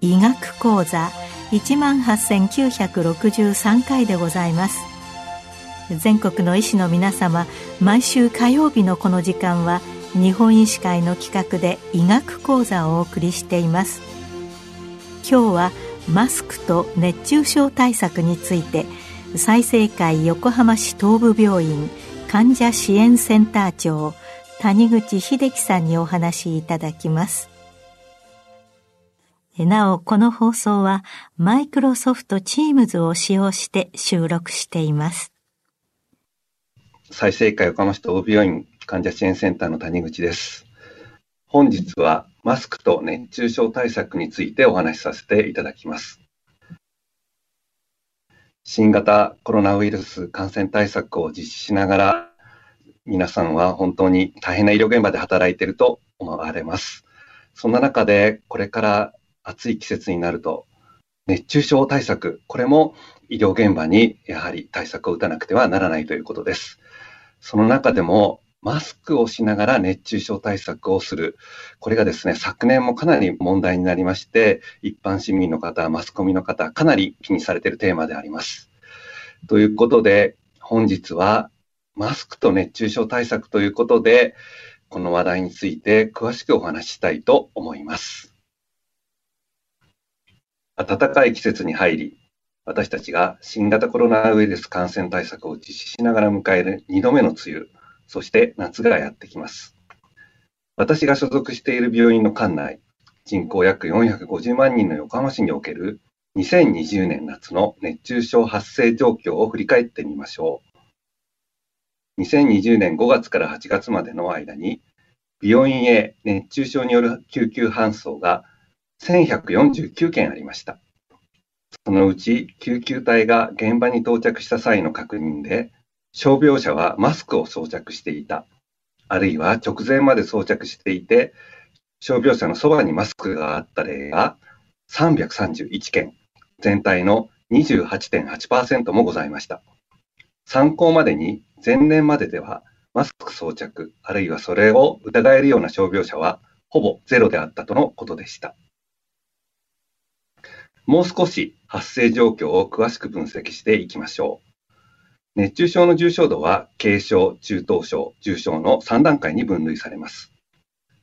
医学講座一万八千九百六十三回でございます。全国の医師の皆様毎週火曜日のこの時間は日本医師会の企画で医学講座をお送りしています今日はマスクと熱中症対策について済生会横浜市東部病院患者支援センター長谷口秀樹さんにお話しいただきますなお、この放送はマイクロソフトチームズを使用して収録しています。再生会横浜市東病院患者支援センターの谷口です。本日はマスクと熱中症対策についてお話しさせていただきます。新型コロナウイルス感染対策を実施しながら、皆さんは本当に大変な医療現場で働いていると思われます。そんな中で、これから暑い季節になると、熱中症対策、これも医療現場にやはり対策を打たなくてはならないということです。その中でも、マスクをしながら熱中症対策をする。これがですね、昨年もかなり問題になりまして、一般市民の方、マスコミの方、かなり気にされているテーマであります。ということで、本日はマスクと熱中症対策ということで、この話題について詳しくお話ししたいと思います。暖かい季節に入り、私たちが新型コロナウイルス感染対策を実施しながら迎える2度目の梅雨、そして夏がやってきます。私が所属している病院の管内、人口約450万人の横浜市における2020年夏の熱中症発生状況を振り返ってみましょう。2020年5月から8月までの間に、病院へ熱中症による救急搬送が1149件ありました。そのうち救急隊が現場に到着した際の確認で、傷病者はマスクを装着していた、あるいは直前まで装着していて、傷病者のそばにマスクがあった例が331件、全体の28.8%もございました。参考までに前年までではマスク装着、あるいはそれを疑えるような傷病者はほぼゼロであったとのことでした。もう少し発生状況を詳しく分析していきましょう。熱中症の重症度は軽症、中等症、重症の3段階に分類されます。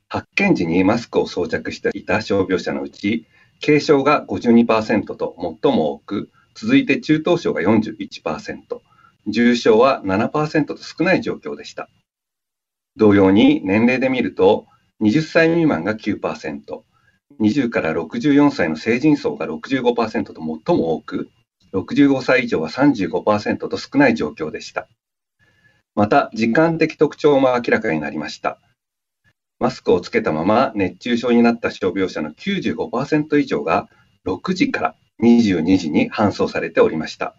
発見時にマスクを装着していた傷病者のうち、軽症が52%と最も多く、続いて中等症が41%、重症は7%と少ない状況でした。同様に年齢で見ると、20歳未満が9%、20から64歳の成人層が65%と最も多く、65歳以上は35%と少ない状況でした。また、時間的特徴も明らかになりました。マスクをつけたまま熱中症になった傷病者の95%以上が6時から22時に搬送されておりました。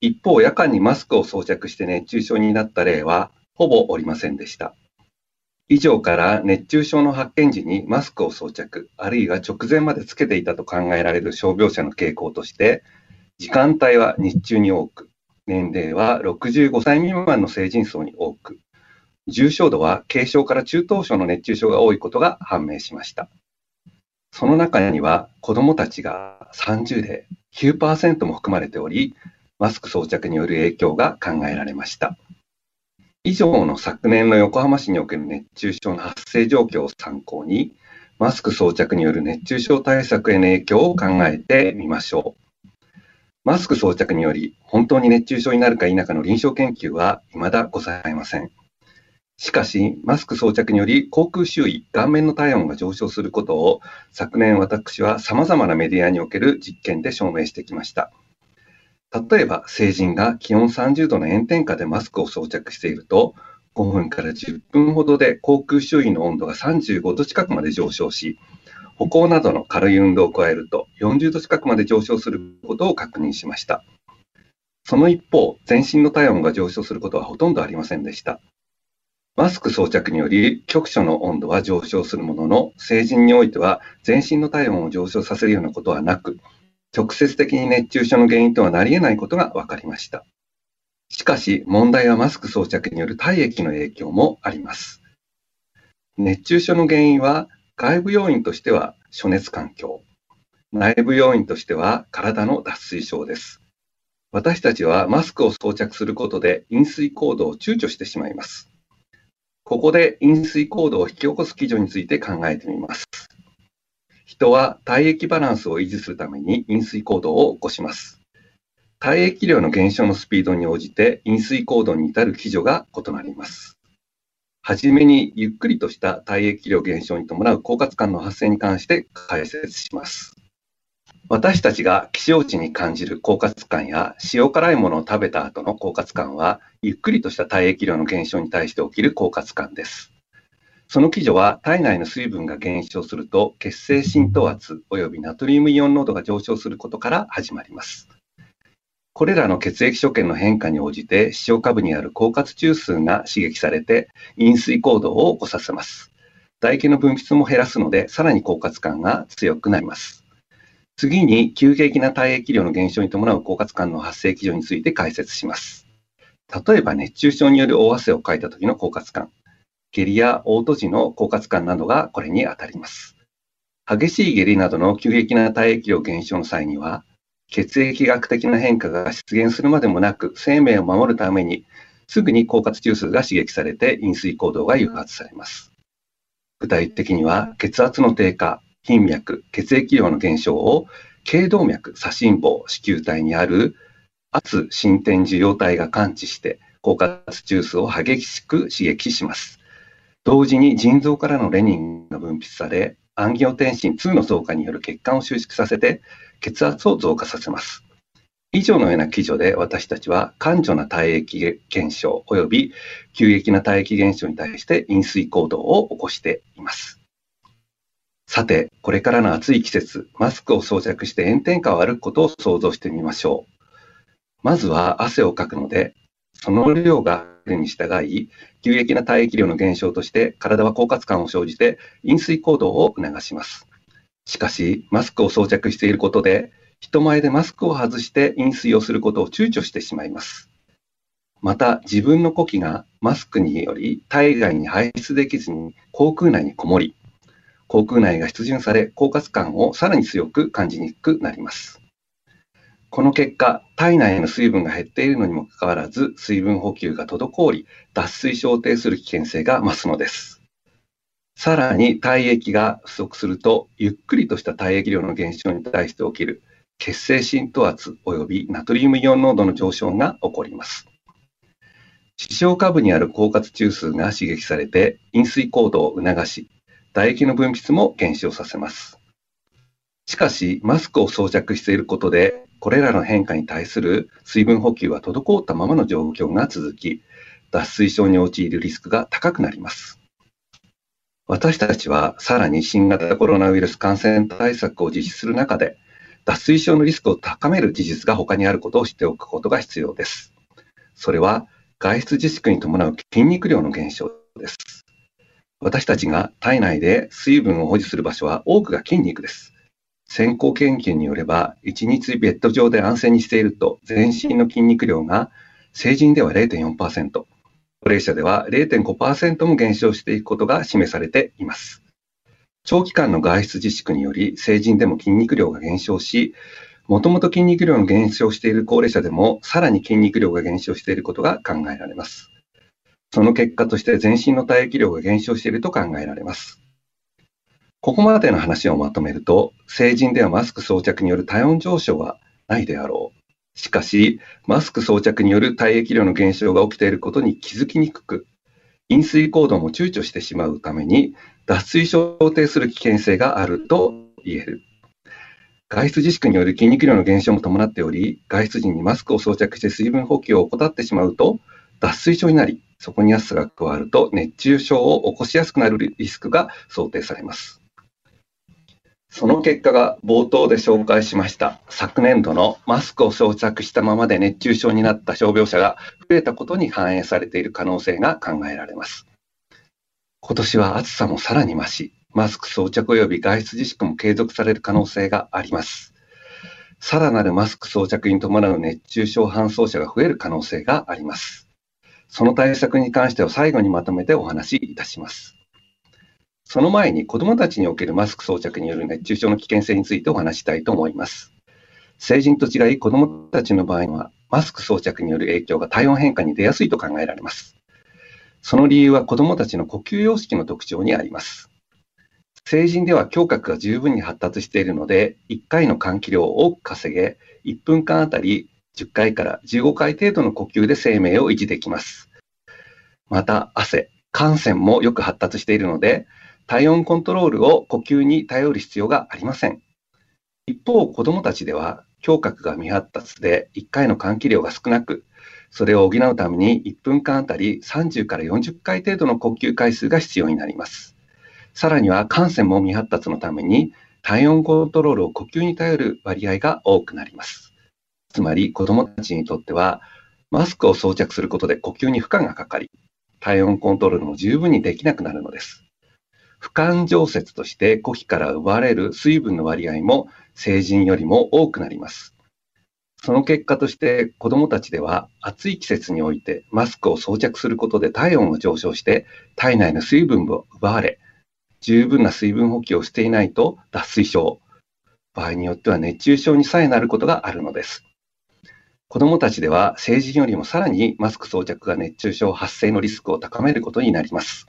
一方、夜間にマスクを装着して熱中症になった例はほぼおりませんでした。以上から熱中症の発見時にマスクを装着、あるいは直前までつけていたと考えられる傷病者の傾向として、時間帯は日中に多く、年齢は65歳未満の成人層に多く、重症度は軽症から中等症の熱中症が多いことが判明しました。その中には子供たちが30で9%も含まれており、マスク装着による影響が考えられました。以上の昨年の横浜市における熱中症の発生状況を参考に、マスク装着による熱中症対策への影響を考えてみましょう。マスク装着により本当に熱中症になるか否かの臨床研究は未だございません。しかし、マスク装着により口腔周囲、顔面の体温が上昇することを昨年私は様々なメディアにおける実験で証明してきました。例えば成人が気温30度の炎天下でマスクを装着していると、5分から10分ほどで口腔周囲の温度が35度近くまで上昇し、歩行などの軽い運動を加えると40度近くまで上昇することを確認しました。その一方、全身の体温が上昇することはほとんどありませんでした。マスク装着により局所の温度は上昇するものの、成人においては全身の体温を上昇させるようなことはなく、直接的に熱中症の原因とはなり得ないことが分かりました。しかし、問題はマスク装着による体液の影響もあります。熱中症の原因は外部要因としては暑熱環境、内部要因としては体の脱水症です。私たちはマスクを装着することで飲水行動を躊躇してしまいます。ここで飲水行動を引き起こす基準について考えてみます。人は体液バランスを維持するために飲水行動を起こします。体液量の減少のスピードに応じて飲水行動に至る基準が異なります。はじめにゆっくりとした体液量減少に伴う狡猾感の発生に関して解説します。私たちが気象地に感じる狡猾感や塩辛いものを食べた後の狡猾感は、ゆっくりとした体液量の減少に対して起きる狡猾感です。その基準は体内の水分が減少すると血清浸透圧及びナトリウムイオン濃度が上昇することから始まります。これらの血液所見の変化に応じて、視床下部にある狡猾中枢が刺激されて、飲水行動を起こさせます。唾液の分泌も減らすので、さらに狡猾感が強くなります。次に、急激な体液量の減少に伴う狡猾感の発生基準について解説します。例えば、熱中症による大汗をかいた時の狡猾感、下痢や嘔吐時の狡猾感などがこれにあたります。激しい下痢などの急激な体液量減少の際には、血液学的な変化が出現するまでもなく、生命を守るために、すぐに狡猾中枢が刺激されて飲水行動が誘発されます。具体的には、血圧の低下、筋脈、血液量の減少を、頸動脈、左心房、子宮体にある圧進展受容体が感知して、狡猾中枢を激しく刺激します。同時に腎臓からのレニンが分泌され、アンギオテンシン2の増加による血管を収縮させて、血圧を増加させます。以上のような基準で私たちは感情な体液減少及び急激な体液減少に対して飲水行動を起こしています。さて、これからの暑い季節、マスクを装着して炎天下を歩くことを想像してみましょう。まずは汗をかくので、その量がるに従い、急激な体液量の減少として体は狡猾感を生じて飲水行動を促します。しかし、マスクを装着していることで、人前でマスクを外して飲水をすることを躊躇してしまいます。また、自分の呼気がマスクにより体外に排出できずに口腔内にこもり、口腔内が湿潤され、狡猾感をさらに強く感じにくくなります。この結果、体内の水分が減っているのにもかかわらず、水分補給が滞り、脱水症を呈する危険性が増すのです。さらに体液が不足すると、ゆっくりとした体液量の減少に対して起きる血清浸透圧及びナトリウムイオン濃度の上昇が起こります。視床下部にある狡猾中枢が刺激されて飲水行動を促し、唾液の分泌も減少させます。しかし、マスクを装着していることで、これらの変化に対する水分補給は滞ったままの状況が続き、脱水症に陥るリスクが高くなります。私たちはさらに新型コロナウイルス感染対策を実施する中で、脱水症のリスクを高める事実が他にあることを知っておくことが必要です。それは外出自粛に伴う筋肉量の減少です。私たちが体内で水分を保持する場所は多くが筋肉です。先行研究によれば、1日ベッド上で安静にしていると、全身の筋肉量が成人では0.4%、高齢者では0.5%も減少していくことが示されています。長期間の外出自粛により成人でも筋肉量が減少し、もともと筋肉量の減少している高齢者でもさらに筋肉量が減少していることが考えられます。その結果として全身の体液量が減少していると考えられます。ここまでの話をまとめると、成人ではマスク装着による体温上昇はないであろう。しかし、マスク装着による体液量の減少が起きていることに気づきにくく、飲水行動も躊躇してしまうために、脱水症を呈する危険性があると言える。外出自粛による筋肉量の減少も伴っており、外出時にマスクを装着して水分補給を怠ってしまうと、脱水症になり、そこに暑さが加わると熱中症を起こしやすくなるリスクが想定されます。その結果が冒頭で紹介しました昨年度のマスクを装着したままで熱中症になった傷病者が増えたことに反映されている可能性が考えられます。今年は暑さもさらに増し、マスク装着及び外出自粛も継続される可能性があります。さらなるマスク装着に伴う熱中症搬送者が増える可能性があります。その対策に関しては最後にまとめてお話しいたします。その前に子どもたちにおけるマスク装着による熱中症の危険性についてお話したいと思います。成人と違い子どもたちの場合はマスク装着による影響が体温変化に出やすいと考えられます。その理由は子どもたちの呼吸様式の特徴にあります。成人では胸郭が十分に発達しているので、1回の換気量を多く稼げ、1分間あたり10回から15回程度の呼吸で生命を維持できます。また、汗、汗腺もよく発達しているので、体温コントロールを呼吸に頼る必要がありません。一方、子供たちでは、胸郭が未発達で1回の換気量が少なく、それを補うために1分間あたり30から40回程度の呼吸回数が必要になります。さらには汗腺も未発達のために体温コントロールを呼吸に頼る割合が多くなります。つまり子供たちにとってはマスクを装着することで呼吸に負荷がかかり、体温コントロールも十分にできなくなるのです。不感常設として呼気から奪われる水分の割合も成人よりも多くなります。その結果として子供たちでは暑い季節においてマスクを装着することで体温が上昇して体内の水分を奪われ十分な水分補給をしていないと脱水症、場合によっては熱中症にさえなることがあるのです。子供たちでは成人よりもさらにマスク装着が熱中症発生のリスクを高めることになります。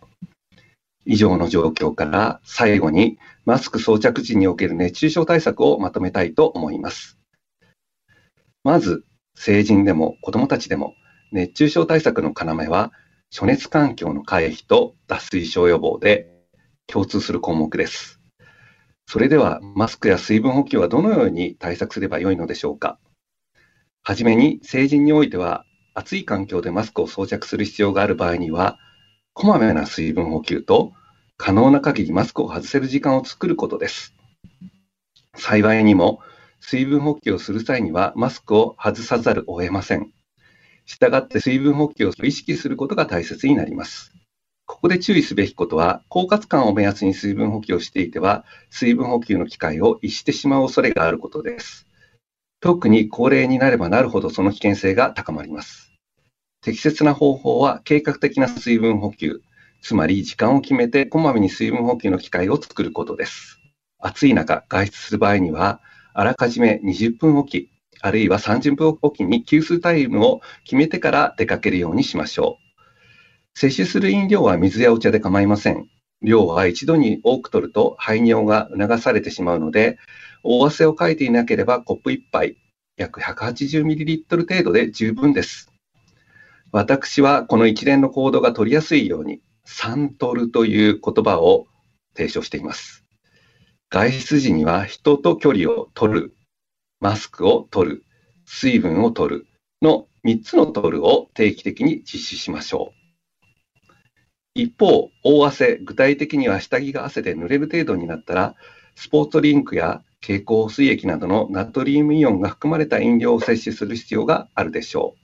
以上の状況から最後にマスク装着時における熱中症対策をまとめたいと思います。まず、成人でも子供たちでも熱中症対策の要は暑熱環境の回避と脱水症予防で共通する項目です。それでは、マスクや水分補給はどのように対策すればよいのでしょうか。はじめに、成人においては、暑い環境でマスクを装着する必要がある場合には、こまめな水分補給と、可能な限りマスクを外せる時間を作ることです。幸いにも、水分補給をする際にはマスクを外さざるを得ません。したがって水分補給を意識することが大切になります。ここで注意すべきことは、狡猾感を目安に水分補給をしていては、水分補給の機会を逸してしまう恐れがあることです。特に高齢になればなるほどその危険性が高まります。適切な方法は計画的な水分補給、つまり時間を決めてこまめに水分補給の機会を作ることです。暑い中、外出する場合には、あらかじめ20分おき、あるいは30分おきに給水タイムを決めてから出かけるようにしましょう。摂取する飲料は水やお茶で構いません。量は一度に多く取ると排尿が促されてしまうので、大汗をかいていなければコップ1杯、約 180ml 程度で十分です。私はこの一連の行動が取りやすいように、3取るという言葉を提唱しています。外出時には人と距離を取る、マスクを取る、水分を取るの3つの取るを定期的に実施しましょう。一方、大汗、具体的には下着が汗で濡れる程度になったら、スポーツドリンクや経口水液などのナトリウムイオンが含まれた飲料を摂取する必要があるでしょう。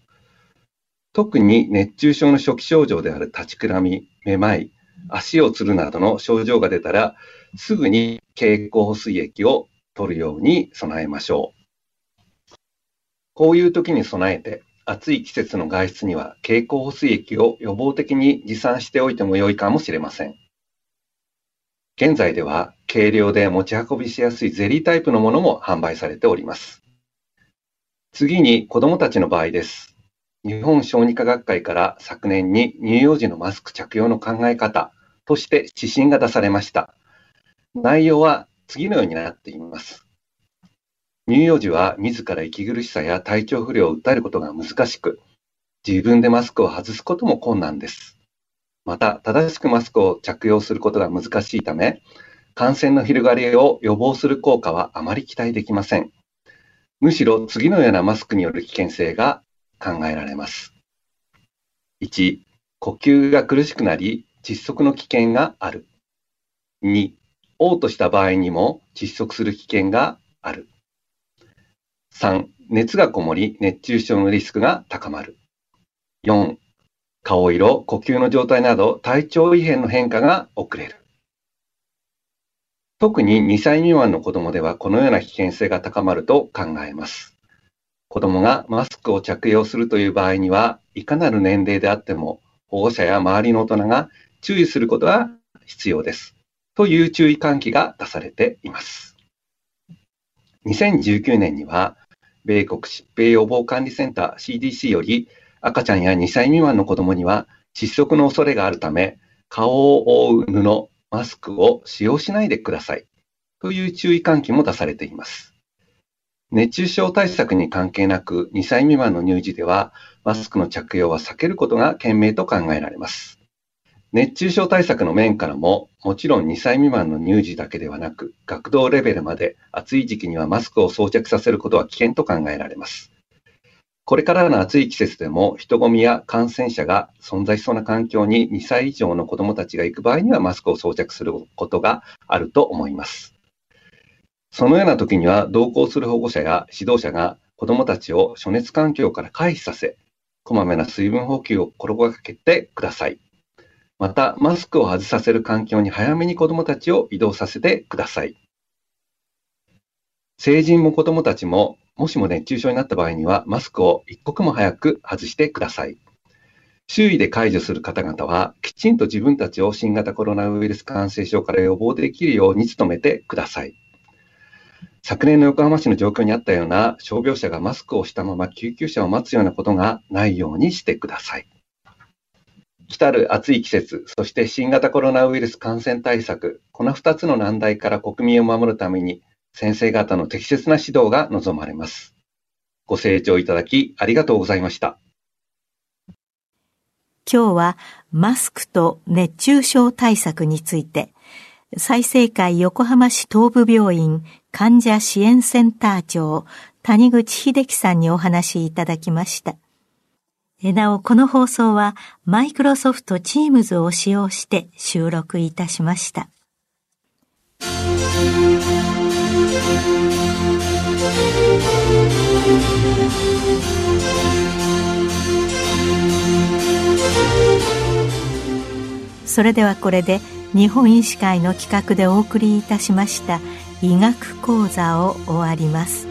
特に熱中症の初期症状である立ちくらみ、めまい、足をつるなどの症状が出たら、すぐに経口補水液を取るように備えましょう。こういう時に備えて、暑い季節の外出には経口補水液を予防的に持参しておいても良いかもしれません。現在では軽量で持ち運びしやすいゼリータイプのものも販売されております。次に子供たちの場合です。日本小児科学会から昨年に乳幼児のマスク着用の考え方として指針が出されました。内容は次のようになっています。乳幼児は自ら息苦しさや体調不良を訴えることが難しく、自分でマスクを外すことも困難です。また、正しくマスクを着用することが難しいため、感染の広がりを予防する効果はあまり期待できません。むしろ次のようなマスクによる危険性が考えられます。1、呼吸が苦しくなり窒息の危険がある。2、嘔吐した場合にも窒息する危険がある。3、熱がこもり熱中症のリスクが高まる。4、顔色、呼吸の状態など体調異変の変化が遅れる。特に2歳未満の子供ではこのような危険性が高まると考えます。子供がマスクを着用するという場合には、いかなる年齢であっても保護者や周りの大人が注意することが必要です。という注意喚起が出されています。2019年には、米国疾病予防管理センター CDC より赤ちゃんや2歳未満の子供には窒息の恐れがあるため、顔を覆う布、マスクを使用しないでください。という注意喚起も出されています。熱中症対策に関係なく2歳未満の乳児ではマスクの着用は避けることが賢明と考えられます。熱中症対策の面からももちろん2歳未満の乳児だけではなく学童レベルまで暑い時期にはマスクを装着させることは危険と考えられます。これからの暑い季節でも人混みや感染者が存在しそうな環境に2歳以上の子どもたちが行く場合にはマスクを装着することがあると思います。そのような時には同行する保護者や指導者が子どもたちを暑熱環境から回避させ、こまめな水分補給を心がけてください。また、マスクを外させる環境に早めに子どもたちを移動させてください。成人も子どもたちももしも熱中症になった場合には、マスクを一刻も早く外してください。周囲で解除する方々は、きちんと自分たちを新型コロナウイルス感染症から予防できるように努めてください。昨年の横浜市の状況にあったような傷病者がマスクをしたまま救急車を待つようなことがないようにしてください。来たる暑い季節、そして新型コロナウイルス感染対策、この2つの難題から国民を守るために、先生方の適切な指導が望まれます。ご清聴いただきありがとうございました。今日はマスクと熱中症対策について、再生会横浜市東部病院患者支援センター長谷口秀樹さんにお話いただきました。なお、この放送はマイクロソフト Teams を使用して収録いたしました。それではこれで日本医師会の企画でお送りいたしました医学講座を終わります。